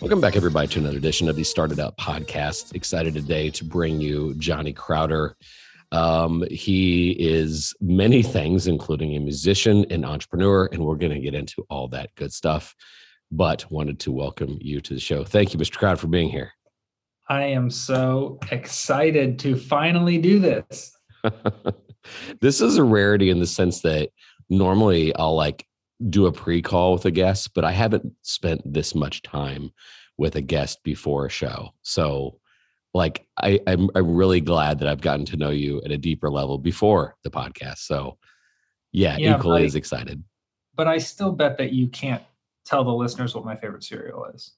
Welcome back, everybody, to another edition of the Started Up podcast. Excited today to bring you Johnny Crowder. Um, he is many things, including a musician, an entrepreneur, and we're going to get into all that good stuff. But wanted to welcome you to the show. Thank you, Mr. Crowder, for being here. I am so excited to finally do this. this is a rarity in the sense that normally I'll like do a pre-call with a guest, but I haven't spent this much time with a guest before a show. So like I, I'm I'm really glad that I've gotten to know you at a deeper level before the podcast. So yeah, yeah equally as excited. But I still bet that you can't tell the listeners what my favorite cereal is.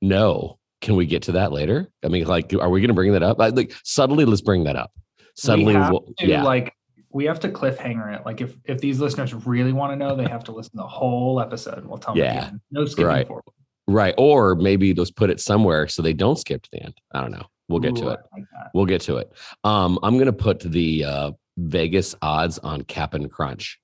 No. Can we get to that later? I mean, like, are we going to bring that up? Like, subtly, let's bring that up. Suddenly, we we'll, to, yeah. like we have to cliffhanger it. Like if if these listeners really want to know, they have to listen to the whole episode. We'll tell yeah. them again. No skipping right. forward. Right. Or maybe just put it somewhere so they don't skip to the end. I don't know. We'll get Ooh, to it. Like we'll get to it. Um, I'm gonna put the uh, Vegas odds on Cap'n Crunch.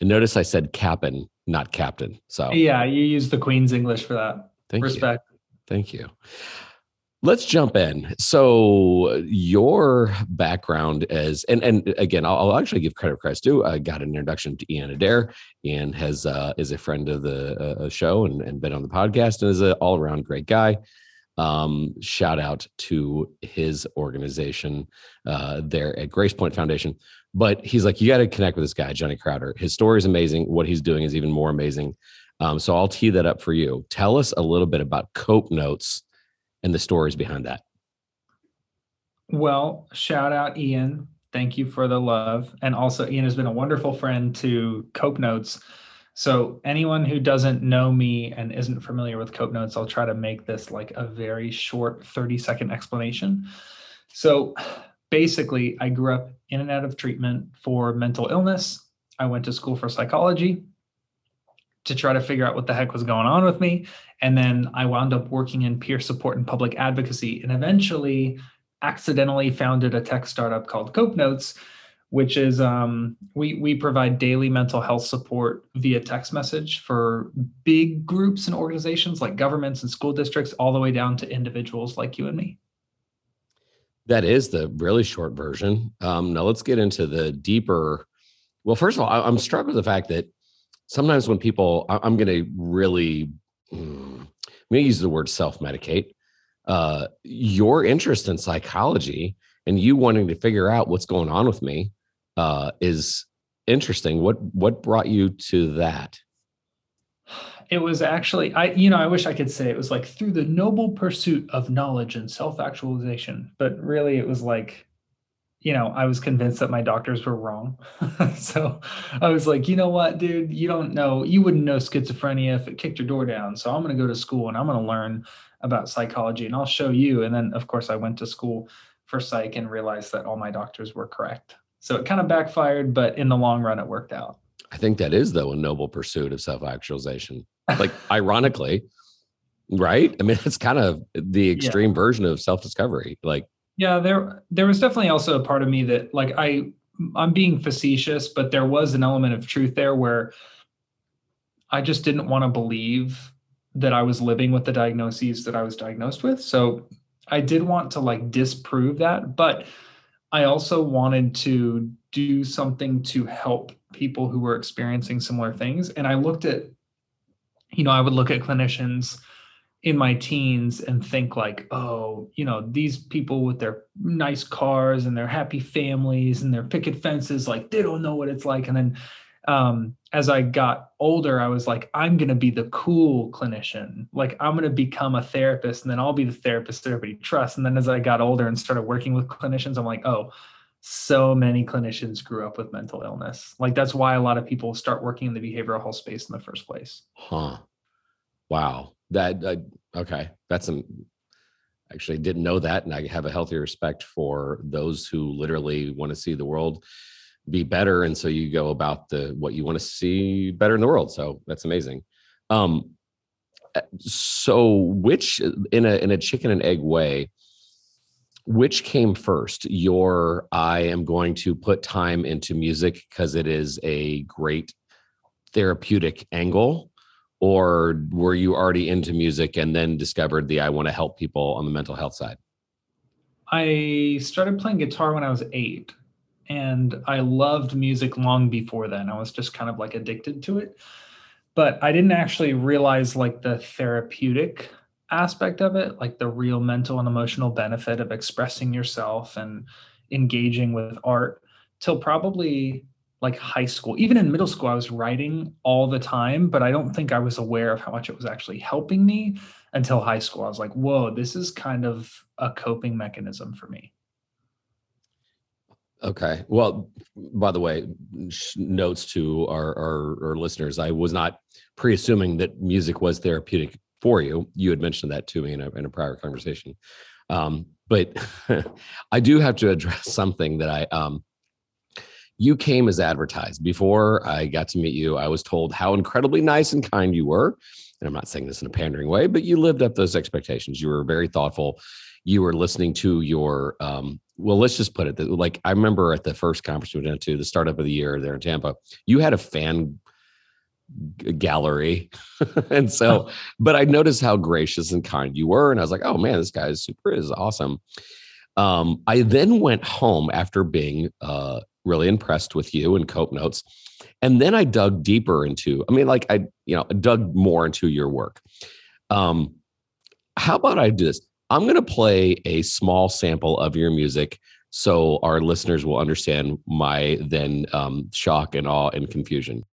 And notice I said Cap'n, not Captain. So yeah, you use the Queen's English for that. Thank Respect. You. Thank you. Let's jump in. So your background as and and again, I'll, I'll actually give credit where credit's due. I got an introduction to Ian Adair. Ian has uh, is a friend of the uh, show and, and been on the podcast and is an all around great guy. Um, shout out to his organization uh, there at Grace Point Foundation. But he's like, you got to connect with this guy, Johnny Crowder. His story is amazing. What he's doing is even more amazing. Um, so I'll tee that up for you. Tell us a little bit about Cope Notes and the stories behind that. Well, shout out Ian. Thank you for the love. And also, Ian has been a wonderful friend to Cope Notes. So, anyone who doesn't know me and isn't familiar with Cope Notes, I'll try to make this like a very short 30 second explanation. So, basically, I grew up in and out of treatment for mental illness. I went to school for psychology to try to figure out what the heck was going on with me. And then I wound up working in peer support and public advocacy and eventually accidentally founded a tech startup called Cope Notes, which is um, we, we provide daily mental health support via text message for big groups and organizations like governments and school districts, all the way down to individuals like you and me. That is the really short version. Um, now let's get into the deeper. Well, first of all, I'm struck with the fact that sometimes when people, I'm going to really, hmm, I'm going to use the word self medicate. Uh, your interest in psychology and you wanting to figure out what's going on with me uh, is interesting. What what brought you to that? It was actually I you know I wish I could say it was like through the noble pursuit of knowledge and self actualization, but really it was like you know, I was convinced that my doctors were wrong. so I was like, you know what, dude, you don't know, you wouldn't know schizophrenia if it kicked your door down. So I'm going to go to school and I'm going to learn about psychology and I'll show you. And then, of course, I went to school for psych and realized that all my doctors were correct. So it kind of backfired, but in the long run, it worked out. I think that is, though, a noble pursuit of self actualization. Like, ironically, right? I mean, it's kind of the extreme yeah. version of self discovery. Like, yeah, there there was definitely also a part of me that like I I'm being facetious, but there was an element of truth there where I just didn't want to believe that I was living with the diagnoses that I was diagnosed with. So I did want to like disprove that, but I also wanted to do something to help people who were experiencing similar things. And I looked at, you know, I would look at clinicians in my teens and think like oh you know these people with their nice cars and their happy families and their picket fences like they don't know what it's like. And then um, as i got older i was like i'm going to be the cool clinician. Like i'm going to become a therapist and then i'll be the therapist that everybody trusts. And then as i got older and started working with clinicians i'm like oh so many clinicians grew up with mental illness. Like that's why a lot of people start working in the behavioral health space in the first place. Huh. Wow that uh, okay that's some actually didn't know that and i have a healthy respect for those who literally want to see the world be better and so you go about the what you want to see better in the world so that's amazing. Um uh, so which in a in a chicken and egg way which came first your i am going to put time into music because it is a great therapeutic angle or were you already into music and then discovered the I want to help people on the mental health side? I started playing guitar when I was eight, and I loved music long before then. I was just kind of like addicted to it, but I didn't actually realize like the therapeutic aspect of it, like the real mental and emotional benefit of expressing yourself and engaging with art till probably like high school. Even in middle school, I was writing all the time, but I don't think I was aware of how much it was actually helping me until high school. I was like, whoa, this is kind of a coping mechanism for me. Okay. Well, by the way, notes to our, our, our listeners, I was not pre-assuming that music was therapeutic for you. You had mentioned that to me in a, in a prior conversation. Um, but I do have to address something that I, um, you came as advertised. Before I got to meet you, I was told how incredibly nice and kind you were. And I'm not saying this in a pandering way, but you lived up those expectations. You were very thoughtful. You were listening to your, um, well, let's just put it that, like, I remember at the first conference we went to, the startup of the year there in Tampa, you had a fan gallery. and so, but I noticed how gracious and kind you were. And I was like, oh man, this guy is super, is awesome. Um, I then went home after being uh, really impressed with you and Cope Notes. And then I dug deeper into, I mean, like I, you know, dug more into your work. Um, how about I do this? I'm going to play a small sample of your music so our listeners will understand my then um, shock and awe and confusion.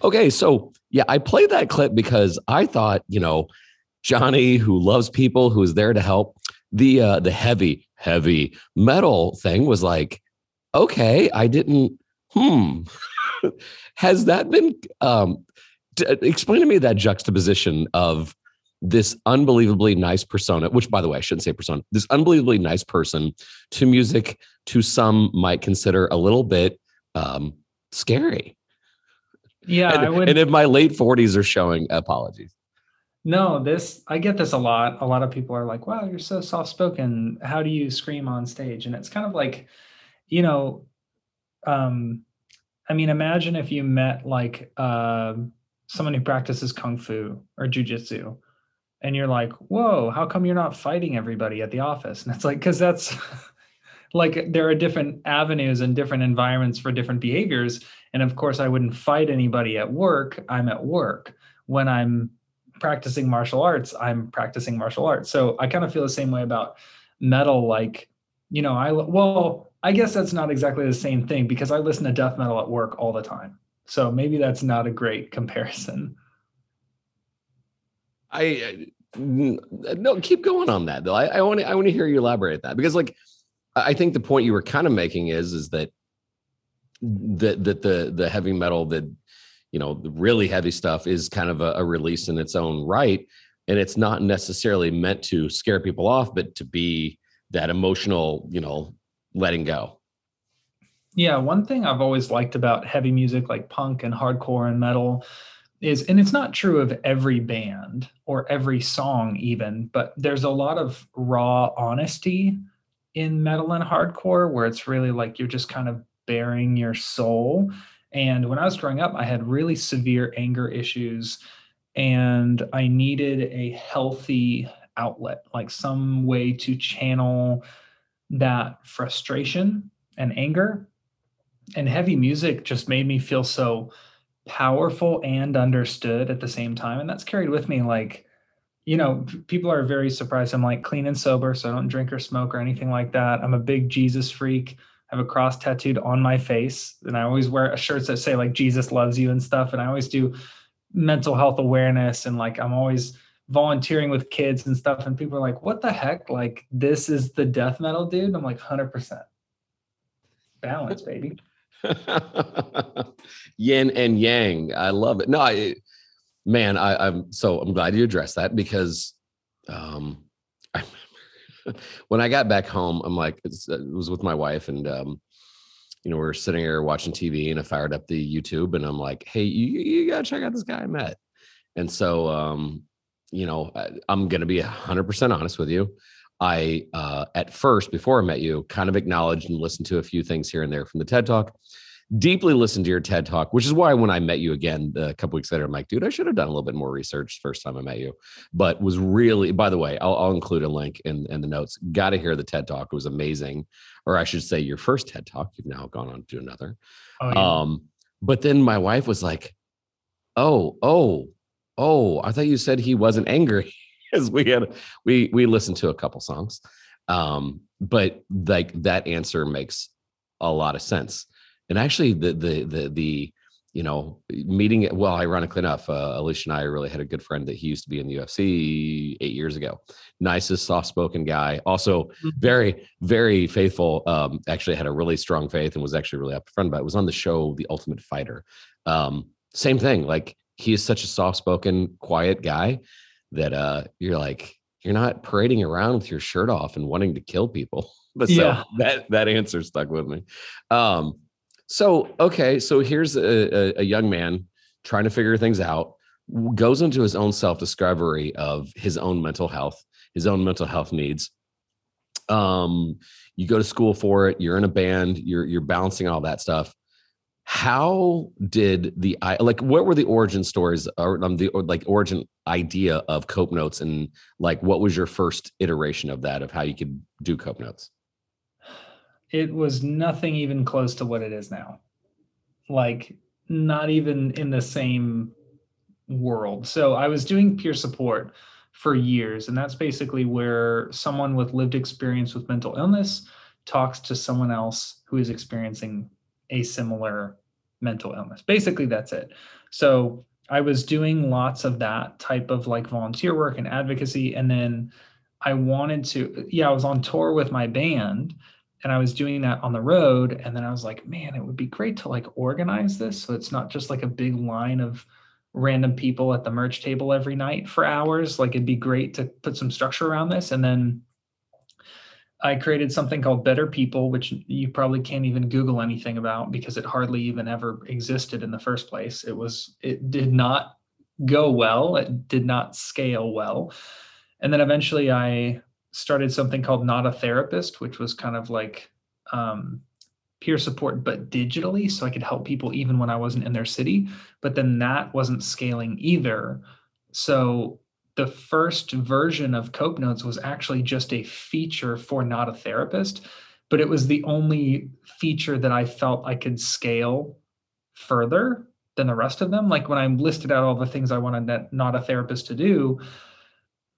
Okay, so yeah, I played that clip because I thought, you know, Johnny who loves people, who is there to help. The uh the heavy, heavy metal thing was like, okay, I didn't hmm. Has that been um t- explain to me that juxtaposition of this unbelievably nice persona, which by the way, I shouldn't say persona, this unbelievably nice person to music to some might consider a little bit um scary. Yeah, and, I would. And if my late 40s are showing, apologies. No, this I get this a lot. A lot of people are like, "Wow, you're so soft spoken. How do you scream on stage?" And it's kind of like, you know, um, I mean, imagine if you met like uh, someone who practices kung fu or jujitsu, and you're like, "Whoa, how come you're not fighting everybody at the office?" And it's like, because that's like there are different avenues and different environments for different behaviors and of course i wouldn't fight anybody at work. I'm at work. When i'm practicing martial arts i'm practicing martial arts. So i kind of feel the same way about metal like you know i well i guess that's not exactly the same thing because i listen to death metal at work all the time. So maybe that's not a great comparison. I no keep going on that though. I want to i want to hear you elaborate that because like I think the point you were kind of making is is that that that the the heavy metal that you know the really heavy stuff is kind of a, a release in its own right, and it's not necessarily meant to scare people off, but to be that emotional, you know, letting go. Yeah, one thing I've always liked about heavy music like punk and hardcore and metal is and it's not true of every band or every song even, but there's a lot of raw honesty in metal and hardcore where it's really like you're just kind of baring your soul. And when I was growing up, I had really severe anger issues and I needed a healthy outlet, like some way to channel that frustration and anger. And heavy music just made me feel so powerful and understood at the same time. And that's carried with me like you know, people are very surprised. I'm like clean and sober, so I don't drink or smoke or anything like that. I'm a big Jesus freak. I have a cross tattooed on my face, and I always wear shirts that say like Jesus loves you and stuff. And I always do mental health awareness, and like I'm always volunteering with kids and stuff. And people are like, "What the heck? Like this is the death metal dude?" I'm like, hundred percent balance, baby. Yin and yang. I love it. No, I man, I, am so I'm glad you addressed that because um, when I got back home, I'm like, it was with my wife and um, you know, we are sitting here watching TV and I fired up the YouTube and I'm like, hey, you, you gotta check out this guy I met. And so, um, you know, I, I'm gonna be hundred percent honest with you. I, uh, at first, before I met you, kind of acknowledged and listened to a few things here and there from the TED Talk. Deeply listened to your TED Talk, which is why when I met you again a couple weeks later, I'm like, dude, I should have done a little bit more research first time I met you. But was really, by the way, I'll, I'll include a link in, in the notes. Got to hear the TED Talk. It was amazing. Or I should say, your first TED Talk. You've now gone on to another. Oh, yeah. Um, but then my wife was like, oh, oh, oh, I thought you said he wasn't angry. because we had we we listened to a couple songs um but like that answer makes a lot of sense and actually the the the the you know meeting well ironically enough uh, alicia and i really had a good friend that he used to be in the ufc eight years ago nicest soft-spoken guy also mm-hmm. very very faithful um actually had a really strong faith and was actually really upfront about it was on the show the ultimate fighter um same thing like he is such a soft-spoken quiet guy that uh you're like you're not parading around with your shirt off and wanting to kill people. But yeah. so that that answer stuck with me. Um so okay, so here's a, a, a young man trying to figure things out, goes into his own self-discovery of his own mental health, his own mental health needs. Um, you go to school for it, you're in a band, you're you're balancing all that stuff how did the like what were the origin stories or um, the or like origin idea of cope notes and like what was your first iteration of that of how you could do cope notes it was nothing even close to what it is now like not even in the same world so i was doing peer support for years and that's basically where someone with lived experience with mental illness talks to someone else who is experiencing a similar mental illness. Basically, that's it. So I was doing lots of that type of like volunteer work and advocacy. And then I wanted to, yeah, I was on tour with my band and I was doing that on the road. And then I was like, man, it would be great to like organize this. So it's not just like a big line of random people at the merch table every night for hours. Like it'd be great to put some structure around this. And then I created something called Better People, which you probably can't even Google anything about because it hardly even ever existed in the first place. It was, it did not go well, it did not scale well. And then eventually I started something called Not a Therapist, which was kind of like um, peer support, but digitally. So I could help people even when I wasn't in their city. But then that wasn't scaling either. So the first version of Cope Notes was actually just a feature for not a therapist, but it was the only feature that I felt I could scale further than the rest of them. Like when I listed out all the things I wanted not a therapist to do,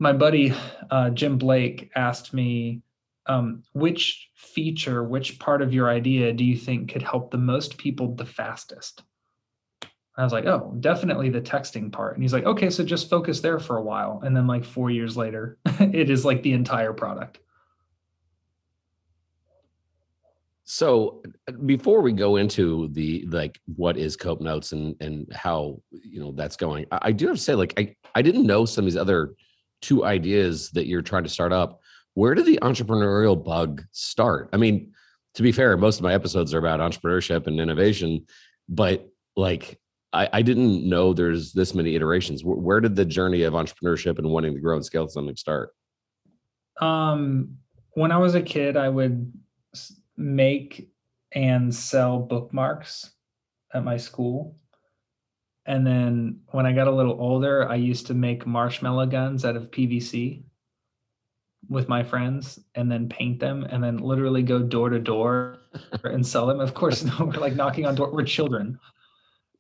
my buddy uh, Jim Blake asked me, um, which feature, which part of your idea do you think could help the most people the fastest? I was like, oh, definitely the texting part. And he's like, okay, so just focus there for a while. And then like four years later, it is like the entire product. So before we go into the like what is Cope Notes and and how you know that's going, I, I do have to say, like, I, I didn't know some of these other two ideas that you're trying to start up. Where did the entrepreneurial bug start? I mean, to be fair, most of my episodes are about entrepreneurship and innovation, but like I, I didn't know there's this many iterations. Where, where, did the journey of entrepreneurship and wanting to grow and scale something start? Um, when I was a kid, I would make and sell bookmarks at my school. And then when I got a little older, I used to make marshmallow guns out of PVC with my friends and then paint them and then literally go door to door and sell them. Of course, no, we're like knocking on door. We're children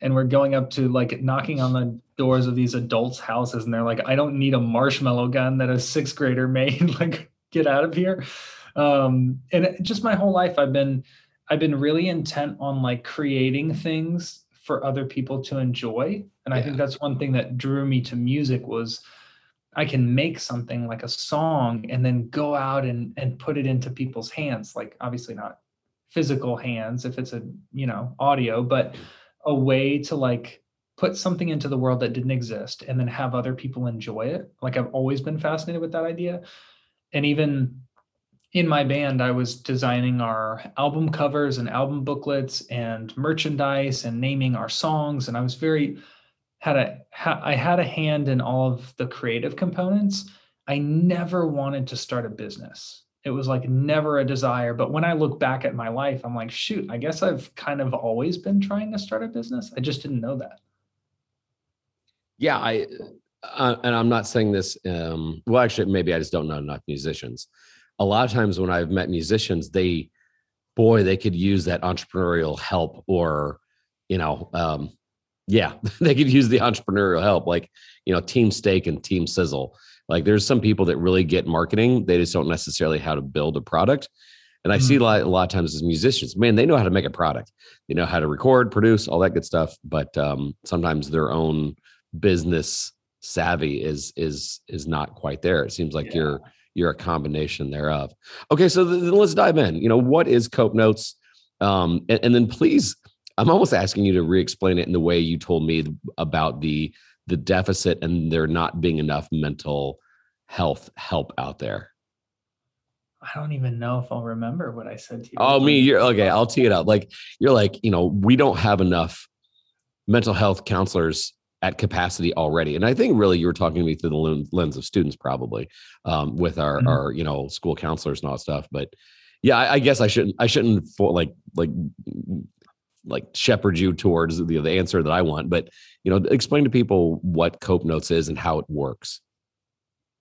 and we're going up to like knocking on the doors of these adults' houses, and they're like, "I don't need a marshmallow gun that a sixth grader made. like, get out of here." Um, and just my whole life, I've been I've been really intent on like creating things for other people to enjoy, and yeah. I think that's one thing that drew me to music was. I can make something like a song and then go out and and put it into people's hands like obviously not physical hands if it's a you know audio but a way to like put something into the world that didn't exist and then have other people enjoy it. Like I've always been fascinated with that idea. And even in my band, I was designing our album covers and album booklets and merchandise and naming our songs. And I was very had a ha, I had a hand in all of the creative components. I never wanted to start a business. It was like never a desire. But when I look back at my life, I'm like, shoot, I guess I've kind of always been trying to start a business. I just didn't know that. Yeah, I uh, and I'm not saying this. Um, well, actually, maybe I just don't know enough musicians. A lot of times when I've met musicians, they, boy, they could use that entrepreneurial help, or you know, um, yeah, they could use the entrepreneurial help, like you know, Team Steak and Team Sizzle. Like, there's some people that really get marketing; they just don't necessarily how to build a product. And I mm-hmm. see a lot, a lot of times as musicians, man, they know how to make a product. They know how to record, produce, all that good stuff. But um, sometimes their own business savvy is is is not quite there. It seems like yeah. you're you're a combination thereof. Okay, so then let's dive in. You know, what is Cope Notes? Um, and, and then please, I'm almost asking you to re-explain it in the way you told me about the the deficit and there not being enough mental health help out there. I don't even know if I'll remember what I said to you. Oh, me, you're okay. I'll tee it up. Like you're like, you know, we don't have enough mental health counselors at capacity already. And I think really you were talking to me through the lens of students, probably um, with our mm-hmm. our you know school counselors and all that stuff. But yeah, I, I guess I shouldn't I shouldn't like like like shepherd you towards the, the answer that I want. But you know, explain to people what Cope Notes is and how it works.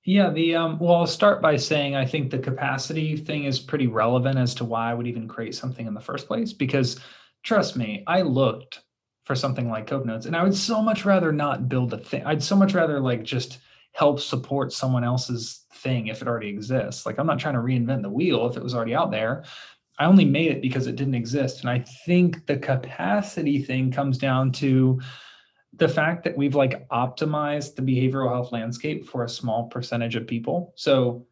Yeah, the um, well, I'll start by saying I think the capacity thing is pretty relevant as to why I would even create something in the first place. Because trust me, I looked for something like Cope Notes. And I would so much rather not build a thing. I'd so much rather like just help support someone else's thing if it already exists. Like I'm not trying to reinvent the wheel if it was already out there. I only made it because it didn't exist. And I think the capacity thing comes down to the fact that we've like optimized the behavioral health landscape for a small percentage of people. So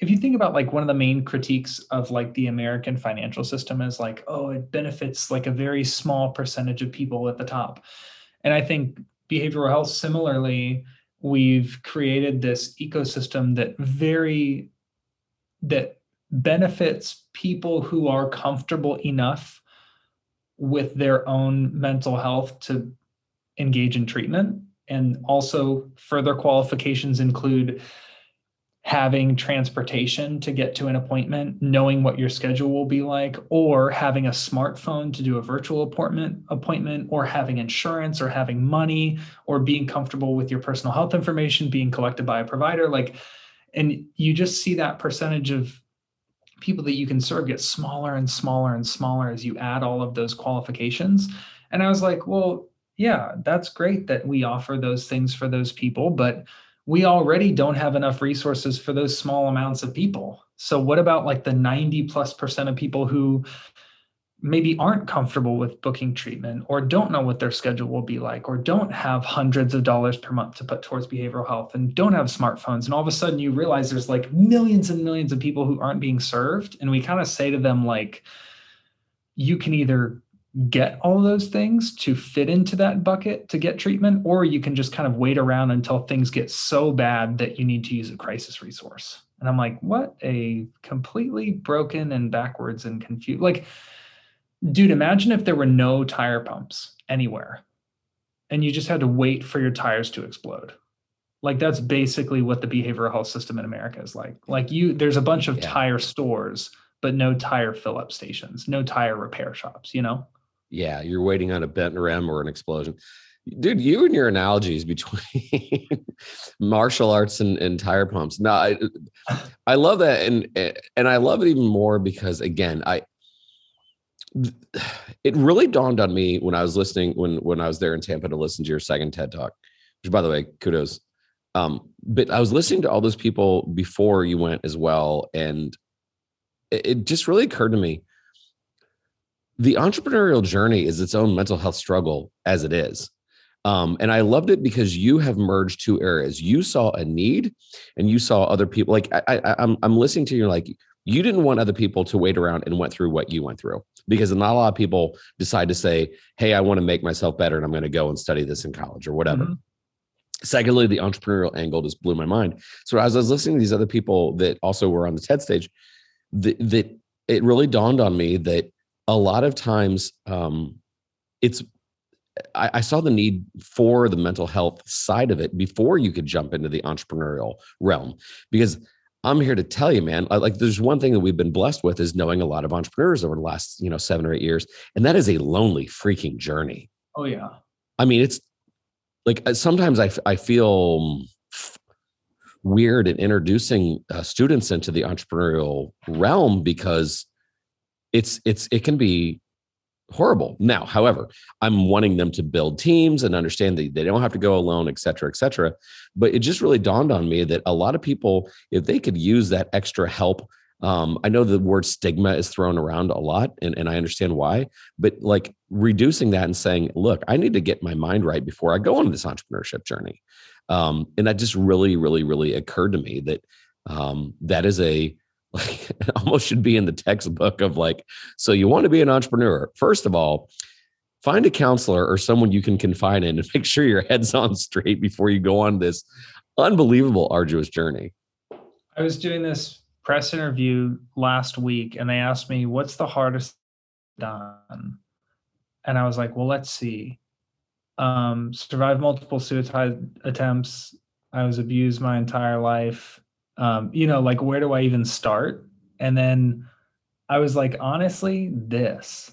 if you think about like one of the main critiques of like the American financial system is like, oh, it benefits like a very small percentage of people at the top. And I think behavioral health, similarly, we've created this ecosystem that very that benefits people who are comfortable enough with their own mental health to engage in treatment. And also further qualifications include having transportation to get to an appointment, knowing what your schedule will be like, or having a smartphone to do a virtual appointment appointment, or having insurance, or having money, or being comfortable with your personal health information being collected by a provider. Like, and you just see that percentage of people that you can serve get smaller and smaller and smaller as you add all of those qualifications. And I was like, well, yeah, that's great that we offer those things for those people, but we already don't have enough resources for those small amounts of people. So what about like the 90 plus percent of people who maybe aren't comfortable with booking treatment or don't know what their schedule will be like or don't have hundreds of dollars per month to put towards behavioral health and don't have smartphones and all of a sudden you realize there's like millions and millions of people who aren't being served and we kind of say to them like you can either get all those things to fit into that bucket to get treatment, or you can just kind of wait around until things get so bad that you need to use a crisis resource. And I'm like, what a completely broken and backwards and confused. Like, dude, imagine if there were no tire pumps anywhere and you just had to wait for your tires to explode. Like that's basically what the behavioral health system in America is like. Like you there's a bunch of yeah. tire stores but no tire fill up stations, no tire repair shops, you know? Yeah, you're waiting on a bent rim or an explosion. Dude, you and your analogies between martial arts and, and tire pumps. No, I, I love that, and and I love it even more because again, I it really dawned on me when I was listening when when I was there in Tampa to listen to your second TED talk, which by the way, kudos. Um, but I was listening to all those people before you went as well, and it, it just really occurred to me the entrepreneurial journey is its own mental health struggle as it is. Um, and I loved it because you have merged two areas. You saw a need, and you saw other people. Like I, I, I'm, I'm listening to you. Like you didn't want other people to wait around and went through what you went through because not a lot of people decide to say, "Hey, I want to make myself better, and I'm going to go and study this in college or whatever." Mm-hmm. Secondly, the entrepreneurial angle just blew my mind. So as I was listening to these other people that also were on the TED stage, that, that it really dawned on me that a lot of times um, it's I, I, saw the need for the mental health side of it before you could jump into the entrepreneurial realm because i'm here to tell you man like there's one thing that we've been blessed with is knowing a lot of entrepreneurs over the last you know seven or eight years and that is a lonely freaking journey. Oh yeah. I mean it's like sometimes i, I feel weird in introducing uh, students into the entrepreneurial realm because it's it's it can be horrible. Now, however, I'm wanting them to build teams and understand that they don't have to go alone, et cetera, et cetera. But it just really dawned on me that a lot of people, if they could use that extra help, um, I know the word stigma is thrown around a lot, and, and I understand why, but like reducing that and saying, look, I need to get my mind right before I go on this entrepreneurship journey. Um, and that just really, really, really occurred to me that um, that is a like it almost should be in the textbook of like so you want to be an entrepreneur. First of all find a counselor or someone you can confide in and make sure your head's on straight before you go on this unbelievable arduous journey. I was doing this press interview last week and they asked me what's the hardest done? And i was like well let's see. Um survived multiple suicide attempts. I was abused my entire life um, you know, like where do I even start? And then I was like, honestly, this.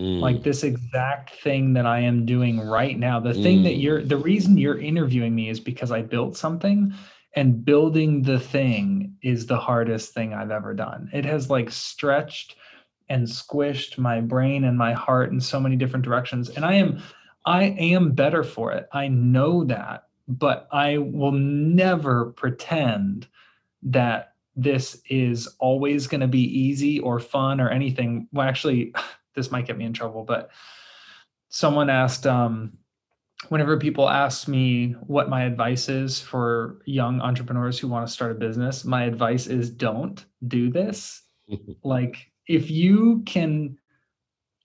Mm. Like this exact thing that I am doing right now. The mm. thing that mm. you're the reason you're interviewing me is because I built something and building the thing is the hardest thing I've ever done. It has like stretched and squished my brain and my heart in so many different directions and I am I am better for it. I know that, but I will never pretend that this is always going to be easy or fun or anything. Well, actually, this might get me in trouble, but someone asked, um, whenever people ask me what my advice is for young entrepreneurs who want to start a business, my advice is don't do this. like, if you can,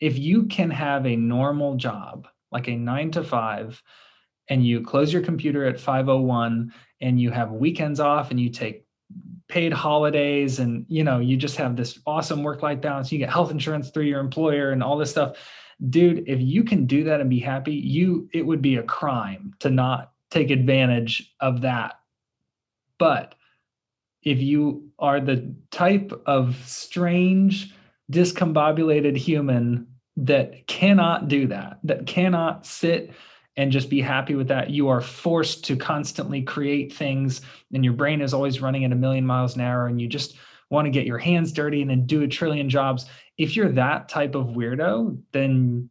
if you can have a normal job, like a nine to five, and you close your computer at 501 and you have weekends off and you take paid holidays and you know you just have this awesome work life balance. You get health insurance through your employer and all this stuff. Dude if you can do that and be happy you it would be a crime to not take advantage of that. But if you are the type of strange discombobulated human that cannot do that that cannot sit and just be happy with that. You are forced to constantly create things, and your brain is always running at a million miles an hour, and you just want to get your hands dirty and then do a trillion jobs. If you're that type of weirdo, then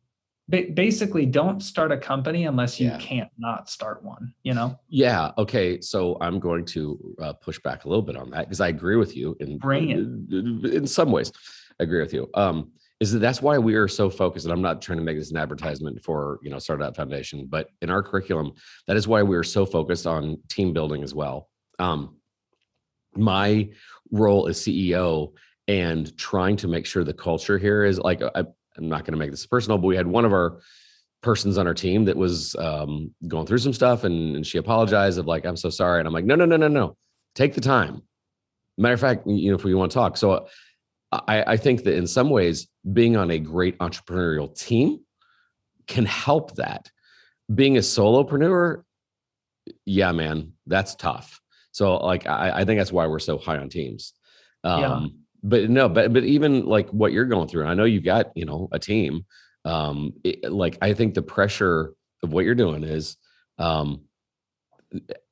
basically don't start a company unless you yeah. can't not start one you know yeah okay so i'm going to uh, push back a little bit on that because i agree with you in Bring it. in some ways i agree with you um is that that's why we are so focused and i'm not trying to make this an advertisement for you know startup foundation but in our curriculum that is why we are so focused on team building as well. Um, my role as ceo and trying to make sure the culture here is like I, i'm not going to make this personal but we had one of our persons on our team that was um, going through some stuff and, and she apologized of like i'm so sorry and i'm like no no no no no. Take the time. Matter of fact you know if we want to talk so I, I think that in some ways, being on a great entrepreneurial team can help that. Being a solopreneur, yeah, man, that's tough. So, like, I, I think that's why we're so high on teams. Um, yeah. But no, but but even like what you're going through, I know you've got you know a team. Um, it, like I think the pressure of what you're doing is, um,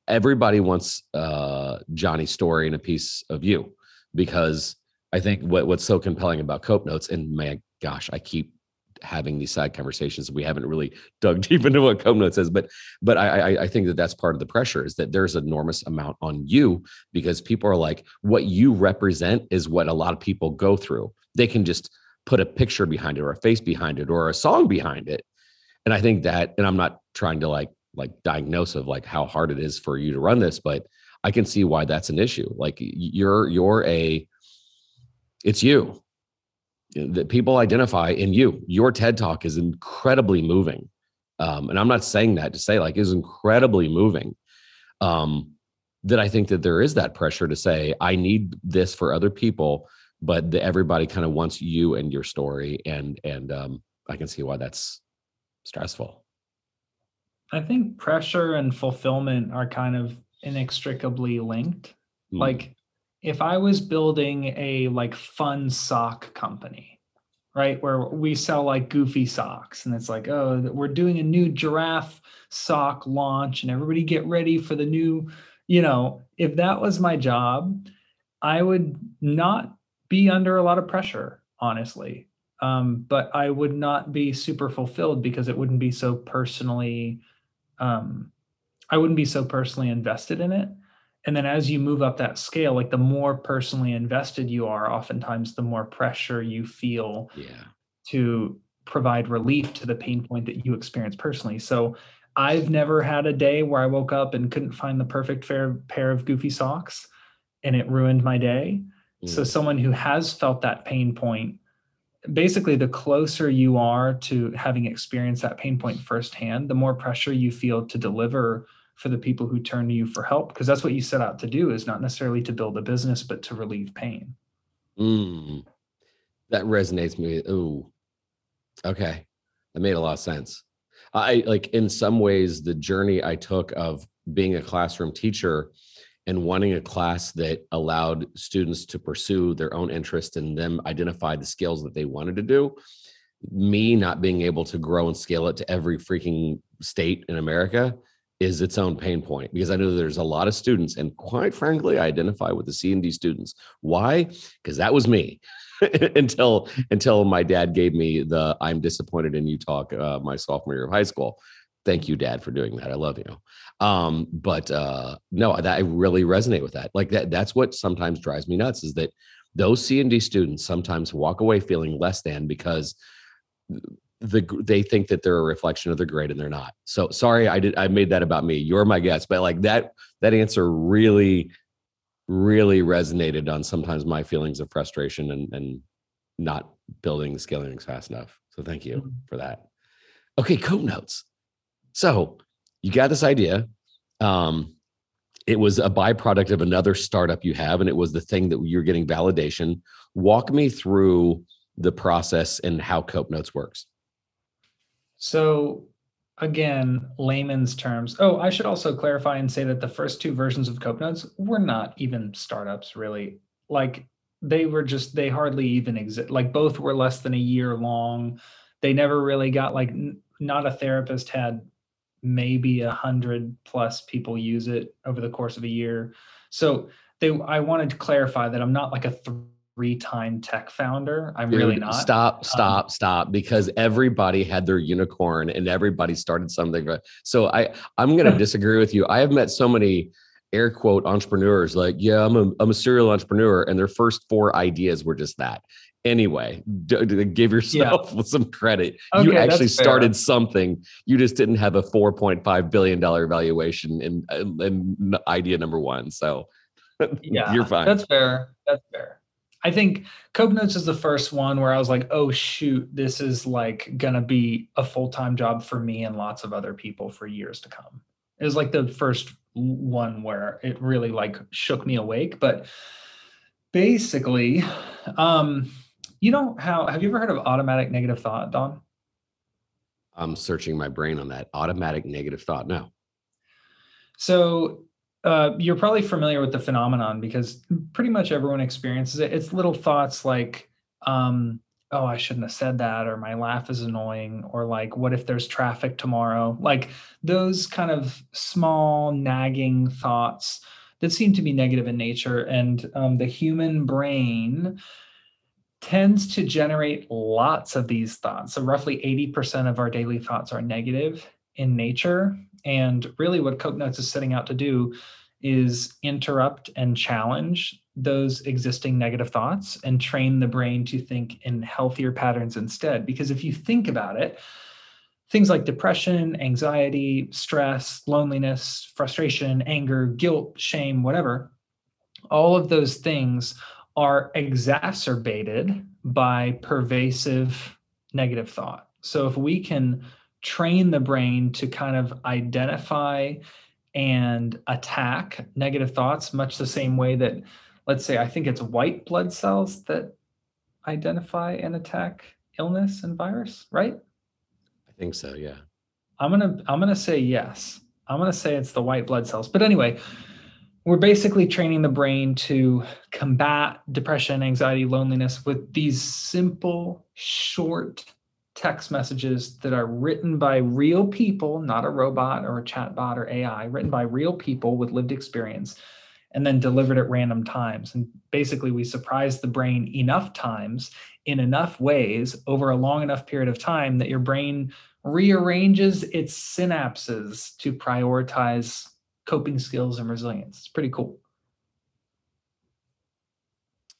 everybody wants uh Johnny's story and a piece of you because I think what, what's so compelling about Cope Notes, and my gosh, I keep having these side conversations. We haven't really dug deep into what Cope Notes is, but but I, I think that that's part of the pressure is that there's an enormous amount on you because people are like, what you represent is what a lot of people go through. They can just put a picture behind it or a face behind it or a song behind it, and I think that, and I'm not trying to like like diagnose of like how hard it is for you to run this, but I can see why that's an issue. Like you're you're a it's you that people identify in you. Your TED talk is incredibly moving. Um, and I'm not saying that to say like is incredibly moving. Um, that I think that there is that pressure to say, I need this for other people, but the, everybody kind of wants you and your story. And, and, um, I can see why that's stressful. I think pressure and fulfillment are kind of inextricably linked. Mm. Like if I was building a like fun sock company, right, where we sell like goofy socks and it's like, oh, we're doing a new giraffe sock launch and everybody get ready for the new, you know, if that was my job, I would not be under a lot of pressure, honestly. Um, but I would not be super fulfilled because it wouldn't be so personally um, I wouldn't be so personally invested in it. And then as you move up that scale, like the more personally invested you are, oftentimes the more pressure you feel yeah. to provide relief to the pain point that you experience personally. So I've never had a day where I woke up and couldn't find the perfect fair pair of goofy socks and it ruined my day. Mm. So someone who has felt that pain point basically the closer you are to having experienced that pain point firsthand the more pressure you feel to deliver for the people who turn to you for help because that's what you set out to do is not necessarily to build a business but to relieve pain. Mm, that resonates with me. Oh okay. That made a lot of sense. I like in some ways the journey i took of being a classroom teacher and wanting a class that allowed students to pursue their own interest and them identify the skills that they wanted to do me not being able to grow and scale it to every freaking state in america is its own pain point because i know there's a lot of students and quite frankly i identify with the c and d students. Why? Because that was me until until my dad gave me the i'm disappointed in you talk uh, my sophomore year of high school. Thank you dad for doing that. I love you. Um but uh no that i really resonate with that. Like that that's what sometimes drives me nuts is that those c and d students sometimes walk away feeling less than because the they think that they're a reflection of their grade and they're not so sorry i did i made that about me you're my guest but like that that answer really really resonated on sometimes my feelings of frustration and and not building scaling fast enough so thank you mm-hmm. for that okay cope notes so you got this idea. Um, it was a byproduct of another startup you have, and it was the thing that you're getting validation. Walk me through the process and how Cope Notes works. So, again, layman's terms. Oh, I should also clarify and say that the first two versions of Cope Notes were not even startups, really. Like they were just, they hardly even exist. Like both were less than a year long. They never really got like, not a therapist had maybe a hundred plus people use it over the course of a year. So they, I wanted to clarify that I'm not like a three-time tech founder. I'm Dude, really not. Stop, um, stop, um, stop, because everybody had their unicorn and everybody started something. So I, I'm going to disagree with you. I have met so many air quote entrepreneurs like, yeah, I'm a, I'm a serial entrepreneur, and their first four ideas were just that anyway d- d- give yourself yeah. some credit okay, you actually started something you just didn't have a 4.5 billion dollar valuation in, in idea number one so yeah you're fine that's fair that's fair i think cope notes is the first one where i was like oh shoot this is like gonna be a full-time job for me and lots of other people for years to come it was like the first one where it really like shook me awake but basically um you know how have you ever heard of automatic negative thought, Don? I'm searching my brain on that. Automatic negative thought. No. So uh, you're probably familiar with the phenomenon because pretty much everyone experiences it. It's little thoughts like, um, oh, I shouldn't have said that, or my laugh is annoying, or like, what if there's traffic tomorrow? Like those kind of small nagging thoughts that seem to be negative in nature. And um, the human brain tends to generate lots of these thoughts. So, roughly 80% of our daily thoughts are negative in nature. And really, what Cope Notes is setting out to do is interrupt and challenge those existing negative thoughts and train the brain to think in healthier patterns instead. Because if you think about it, things like depression, anxiety, stress, loneliness, frustration, anger, guilt, shame, whatever, all of those things are exacerbated by pervasive negative thought. So if we can train the brain to kind of identify and attack negative thoughts, much the same way that, let's say, I think it's white blood cells that identify and attack illness and virus, right? I think so, yeah. I'm gonna I'm gonna say yes. I'm gonna say it's the white blood cells. But anyway, we're basically training the brain to combat depression, anxiety, loneliness with these simple, short text messages that are written by real people, not a robot or a chatbot or AI, written by real people with lived experience, and then delivered at random times. And basically, we surprise the brain enough times in enough ways over a long enough period of time that your brain rearranges its synapses to prioritize coping skills and resilience. It's pretty cool.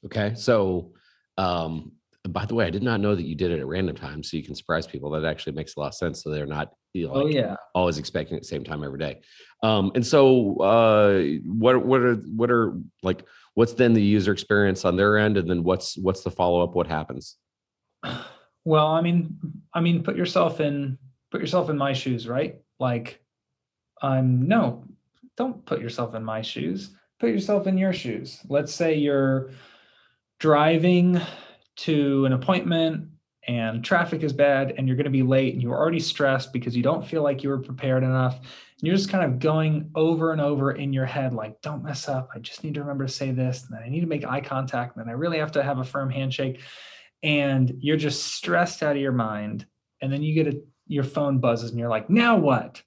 Okay. So, um, by the way, I did not know that you did it at random times, so you can surprise people. That actually makes a lot of sense. So they're not you know, oh yeah, always expecting at the same time every day. Um, and so, uh, what what are what are like what's then the user experience on their end, and then what's what's the follow up? What happens? Well, I mean, I mean, put yourself in put yourself in my shoes, right? Like, I'm no, don't put yourself in my shoes. Put yourself in your shoes. Let's say you're driving to an appointment and traffic is bad and you're going to be late and you're already stressed because you don't feel like you were prepared enough. And you're just kind of going over and over in your head, like, don't mess up. I just need to remember to say this. And then I need to make eye contact. And then I really have to have a firm handshake. And you're just stressed out of your mind. And then you get a, your phone buzzes and you're like, now what?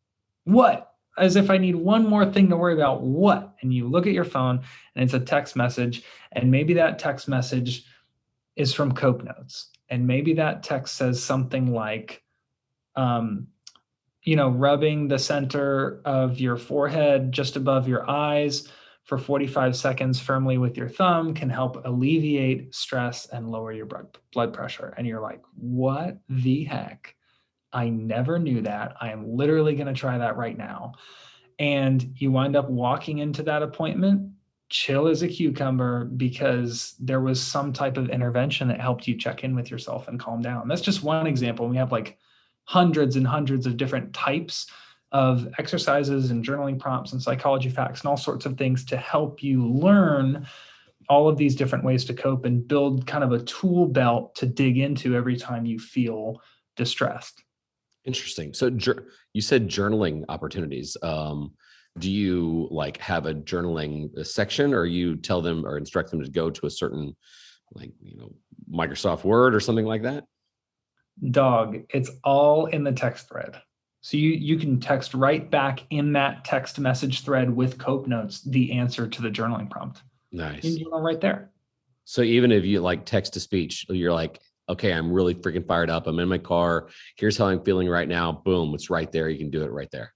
What? As if I need one more thing to worry about. What? And you look at your phone and it's a text message. And maybe that text message is from Cope Notes. And maybe that text says something like, um, you know, rubbing the center of your forehead just above your eyes for 45 seconds firmly with your thumb can help alleviate stress and lower your blood pressure. And you're like, what the heck? I never knew that. I am literally going to try that right now. And you wind up walking into that appointment chill as a cucumber because there was some type of intervention that helped you check in with yourself and calm down. That's just one example. We have like hundreds and hundreds of different types of exercises and journaling prompts and psychology facts and all sorts of things to help you learn all of these different ways to cope and build kind of a tool belt to dig into every time you feel distressed. Interesting. So you said journaling opportunities. Um, do you like have a journaling uh, section or you tell them or instruct them to go to a certain like you know microsoft word or something like that? Dog it's all in the text thread. So you you can text right back in that text message thread with cope notes the answer to the journaling prompt. Nice. You right there. So even if you like text to speech you're like okay i'm really freaking fired up. I'm in my car. Here's how i'm feeling right now. Boom it's right there. You can do it right there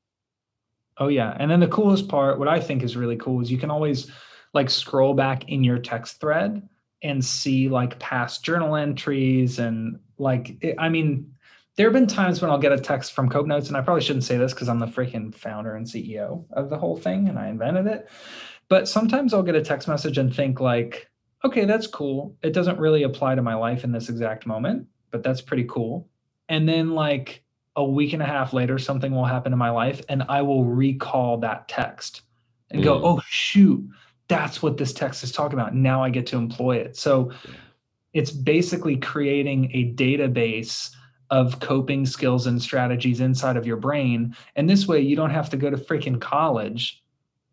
Oh yeah. And then the coolest part, what I think is really cool is you can always like scroll back in your text thread and see like past journal entries and like it, I mean there have been times when I'll get a text from Cope Notes, and I probably shouldn't say this because I'm the freaking founder and CEO of the whole thing and I invented it. But sometimes I'll get a text message and think like, okay, that's cool. It doesn't really apply to my life in this exact moment, but that's pretty cool. And then like a week and a half later, something will happen in my life and I will recall that text and mm. go, oh, shoot, that's what this text is talking about. Now I get to employ it. So it's basically creating a database of coping skills and strategies inside of your brain. And this way, you don't have to go to freaking college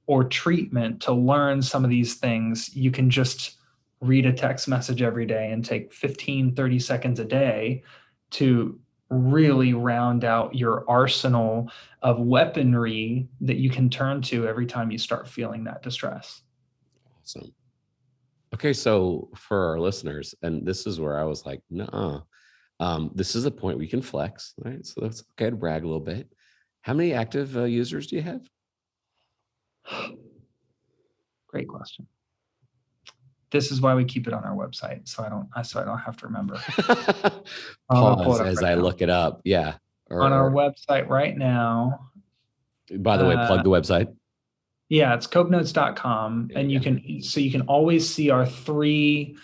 or treatment to learn some of these things. You can just read a text message every day and take 15, 30 seconds a day to really round out your arsenal of weaponry that you can turn to every time you start feeling that distress. Awesome. Okay, so for our listeners, and this is where I was like, nah, um, this is a point we can flex, right? So that's okay to brag a little bit. How many active uh, users do you have? Great question this is why we keep it on our website so i don't so i don't have to remember. Pause as right i now. look it up yeah or, on our website right now by the way plug the uh, website. Yeah it's copenotes.com and you can so you can always see our three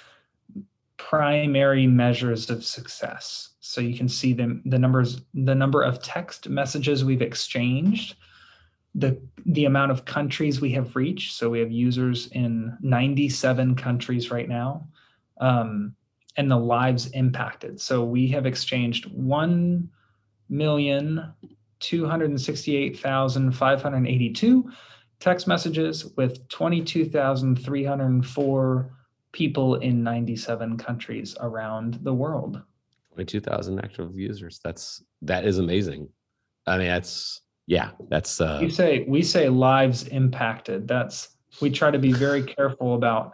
primary measures of success. So you can see them the numbers the number of text messages we've exchanged the the amount of countries we have reached. So we have users in 97 countries right now, um, and the lives impacted. So we have exchanged one million 268,582 text messages with 22,304 people in 97 countries around the world. 22,000 active users. That's that is amazing. I mean, that's yeah, that's uh You say we say lives impacted. That's we try to be very careful about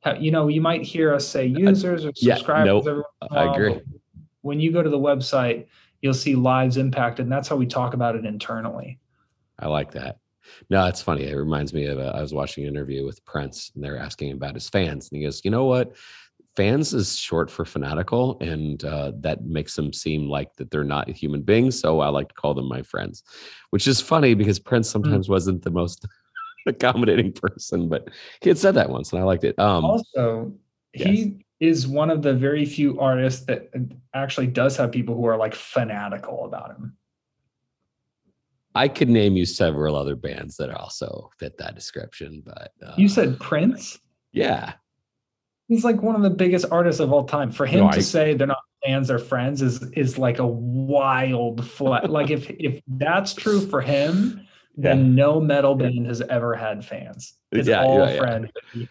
how you know, you might hear us say users or subscribers. Yeah, nope, every once in a I agree. When you go to the website, you'll see lives impacted, and that's how we talk about it internally. I like that. No, it's funny. It reminds me of uh, I was watching an interview with Prince, and they're asking about his fans, and he goes, "You know what? Fans is short for fanatical, and uh, that makes them seem like that they're not human beings. So I like to call them my friends," which is funny because Prince sometimes wasn't the most accommodating person, but he had said that once, and I liked it. Um, also, he is one of the very few artists that actually does have people who are like fanatical about him. I could name you several other bands that also fit that description, but uh, You said Prince? yeah, He's like one of the biggest artists of all time. For him No, to I- say they're not fans, they're friends is is like a wild flat. like if if that's true for him, then no metal band has ever had fans. It's Yeah, all yeah, yeah.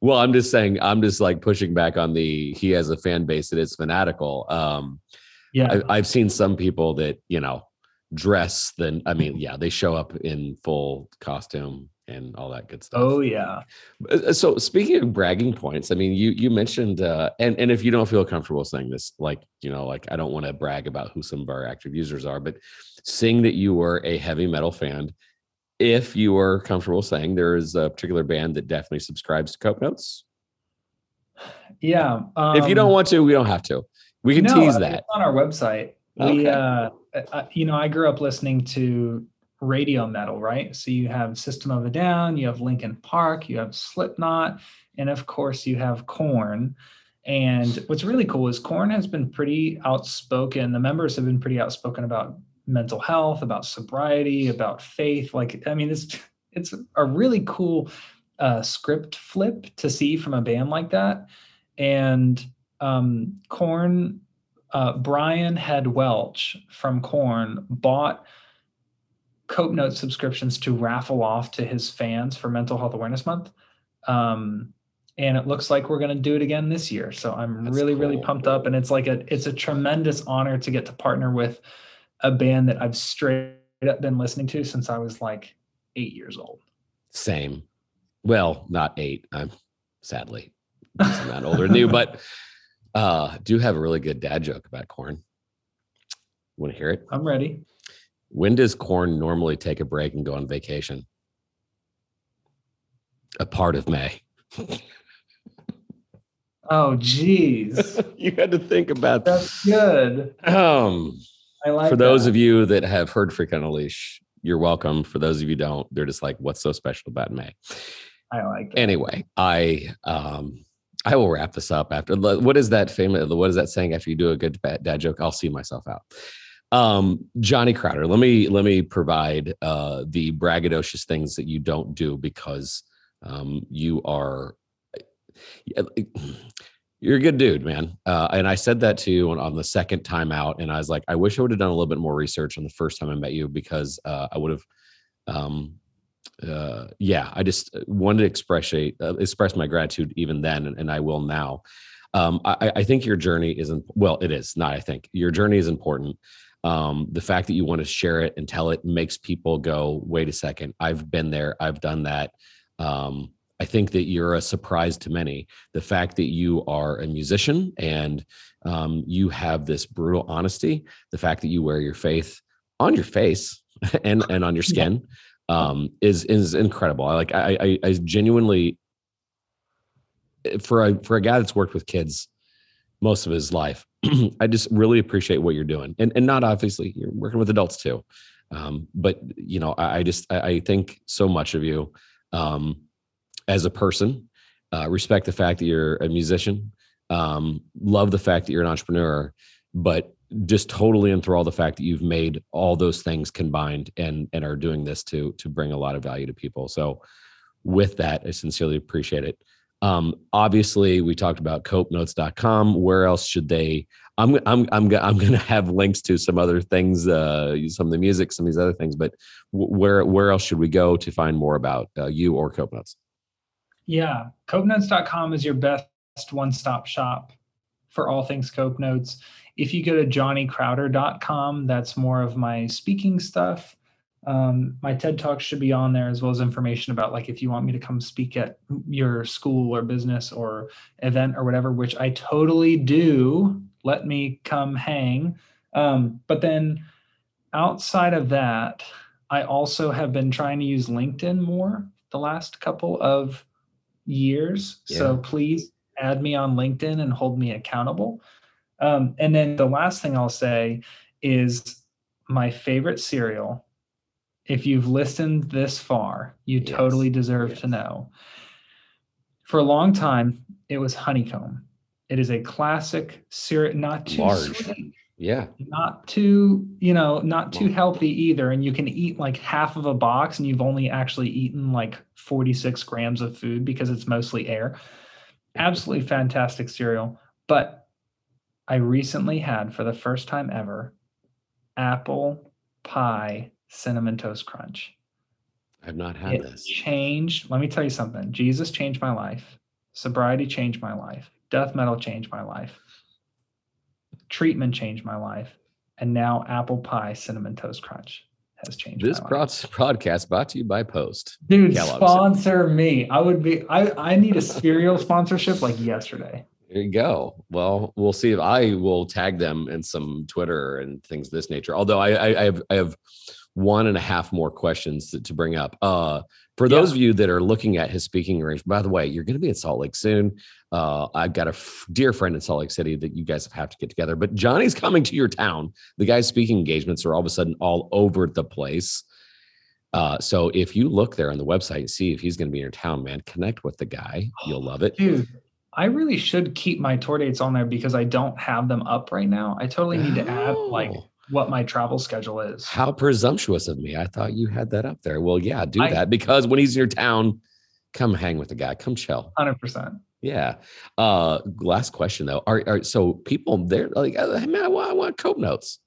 Well, I'm just saying, I'm just like pushing back on the he has a fan base that is fanatical. Um, Yeah. I, I've seen some people that you know dress. Then I mean, yeah, they show up in full costume and all that good stuff. oh yeah. Uh, So speaking of bragging points, I mean, you you mentioned, uh, and and if you don't feel comfortable saying this, like you know, like I don't want to brag about who some of our active users are, but seeing that you were a heavy metal fan, if you are comfortable saying there is a particular band that definitely subscribes to Cope Notes, Yeah. if you don't um, want to, we don't have to. We can no, tease that. on our website. Okay. We, uh, uh, you know, I grew up listening to radio metal, right? So you have System of a Down, you have Linkin Park, you have Slipknot, and of course you have Korn. And what's really cool is Korn has been pretty outspoken. The members have been pretty outspoken about mental health, about sobriety, about faith. Like, I mean, it's it's a really cool uh, script flip to see from a band like that. And um, Korn, uh, Brian Head Welch from Korn bought Cope Note subscriptions to raffle off to his fans for Mental Health Awareness Month. Um, and it looks like we're going to do it again this year. So I'm That's really, really pumped up. And it's like a, it's a tremendous honor to get to partner with a band that I've straight up been listening to since I was like eight years old. Same. Well, not eight. I'm sadly I'm not older than you, but uh do have a really good dad joke about corn. Want to hear it? I'm ready. When does corn normally take a break and go on vacation? A part of May. Oh, geez. you had to think about that. That's good. Um, I like for those that. of you that have heard Freak on a Leash, you're welcome. For those of you who don't, they're just like, what's so special about May? I like that. Anyway, I um I will wrap this up after what is that famous what is that saying after you do a good dad joke? I'll see myself out. Um, Johnny Crowder, let me let me provide uh the braggadocious things that you don't do because um you are you're a good dude, man. Uh, and I said that to you on, on the second time out, and I was like, I wish I would have done a little bit more research on the first time I met you because uh, I would have, um, uh, yeah, I just wanted to express uh, express my gratitude even then, and, and I will now. Um, I, I think your journey isn't well. It is not. I think your journey is important. Um, the fact that you want to share it and tell it makes people go, wait a second, I've been there, I've done that. Um, I think that you're a surprise to many. The fact that you are a musician and um, you have this brutal honesty, the fact that you wear your faith on your face and and on your skin um, is is incredible. I like I, I I genuinely for a for a guy that's worked with kids most of his life, I just really appreciate what you're doing, and and not obviously you're working with adults too, um, but you know I, I just I, I think so much of you um, as a person. Uh, respect the fact that you're a musician. Um, love the fact that you're an entrepreneur, but just totally enthralled the fact that you've made all those things combined and and are doing this to to bring a lot of value to people. So, with that, I sincerely appreciate it. Um, obviously, we talked about copenotes.com. Where else should they? I'm I'm I'm I'm going to have links to some other things, uh, some of the music, some of these other things. But where where else should we go to find more about uh, you or Cope Notes? Yeah, copenotes.com is your best one-stop shop for all things Cope Notes. If you go to johnnycrowder.com, that's more of my speaking stuff. Um, my TED Talk should be on there as well as information about like if you want me to come speak at your school or business or event or whatever, which I totally do. Let me come hang. Um, but then outside of that, I also have been trying to use LinkedIn more the last couple of years. Yeah. So please add me on LinkedIn and hold me accountable. Um, and then the last thing I'll say is my favorite cereal. If you've listened this far, you yes. totally deserve yes. to know. For a long time, it was honeycomb. It is a classic cereal, not too Large. sweet. Yeah. Not too, you know, not too healthy either. And you can eat like half of a box and you've only actually eaten like 46 grams of food because it's mostly air. Absolutely fantastic cereal. But I recently had for the first time ever apple pie cinnamon toast crunch. I've not had it this. Changed. Let me tell you something. Jesus changed my life. Sobriety changed my life. Death metal changed my life. Treatment changed my life. And now apple pie cinnamon toast crunch has changed. This broadcast brought to you by Post. Dude, Kellogg's. sponsor me. I would be. I I need a cereal sponsorship like yesterday. There you go. Well, we'll see if I will tag them in some Twitter and things of this nature. Although I I, I have I have one and a half more questions to, to bring up. Uh, for those yeah. of you that are looking at his speaking arrangement, by the way, you're going to be in Salt Lake soon. Uh, I've got a f- dear friend in Salt Lake City that you guys have to get together. But Johnny's coming to your town. The guy's speaking engagements are all of a sudden all over the place. Uh, so if you look there on the website and see if he's going to be in your town, man, connect with the guy. You'll love it. Dude, I really should keep my tour dates on there because I don't have them up right now. I totally need to add like oh. What my travel schedule is. How presumptuous of me. I thought you had that up there. Well, yeah, do I, that because when he's in your town, come hang with the guy. Come chill. 100%. Yeah. Uh last question though. Are, are so people they're like, uh, hey, man, I want, I want cope notes.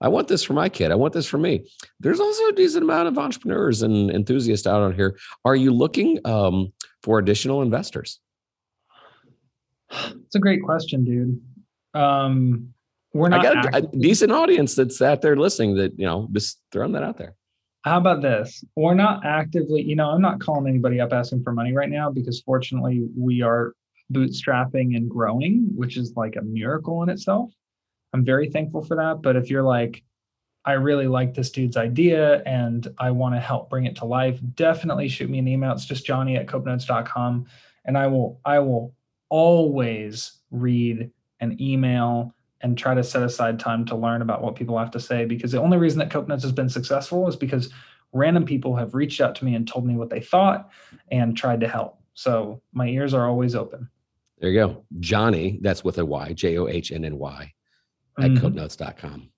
I want this for my kid. I want this for me. There's also a decent amount of entrepreneurs and enthusiasts out on here. Are you looking um, for additional investors? It's a great question, dude. Um, we're not. I got a, a decent audience that's sat there listening. That you know, just throwing that out there. How about this? We're not actively, you know, I'm not calling anybody up asking for money right now because fortunately we are bootstrapping and growing, which is like a miracle in itself. I'm very thankful for that. But if you're like, I really like this dude's idea and I want to help bring it to life, definitely shoot me an email. It's just johnny at copenotes.com. And I will, I will always read an email and try to set aside time to learn about what people have to say because the only reason that CopeNotes has been successful is because random people have reached out to me and told me what they thought and tried to help. So my ears are always open. There you go. Johnny, that's with a Y, J O H N N Y at mm-hmm. copenotes.com.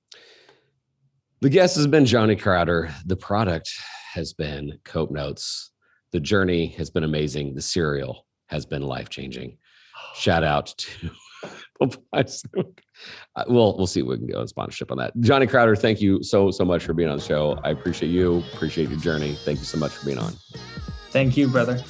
The guest has been Johnny Crowder. The product has been Cope Notes. The journey has been amazing. The cereal has been life changing shout out to Uh, we'll we'll see if we can get a sponsorship on that. Johnny Crowder, thank you so so much for being on the show. I appreciate you, appreciate your journey. Thank you so much for being on. Thank you, brother.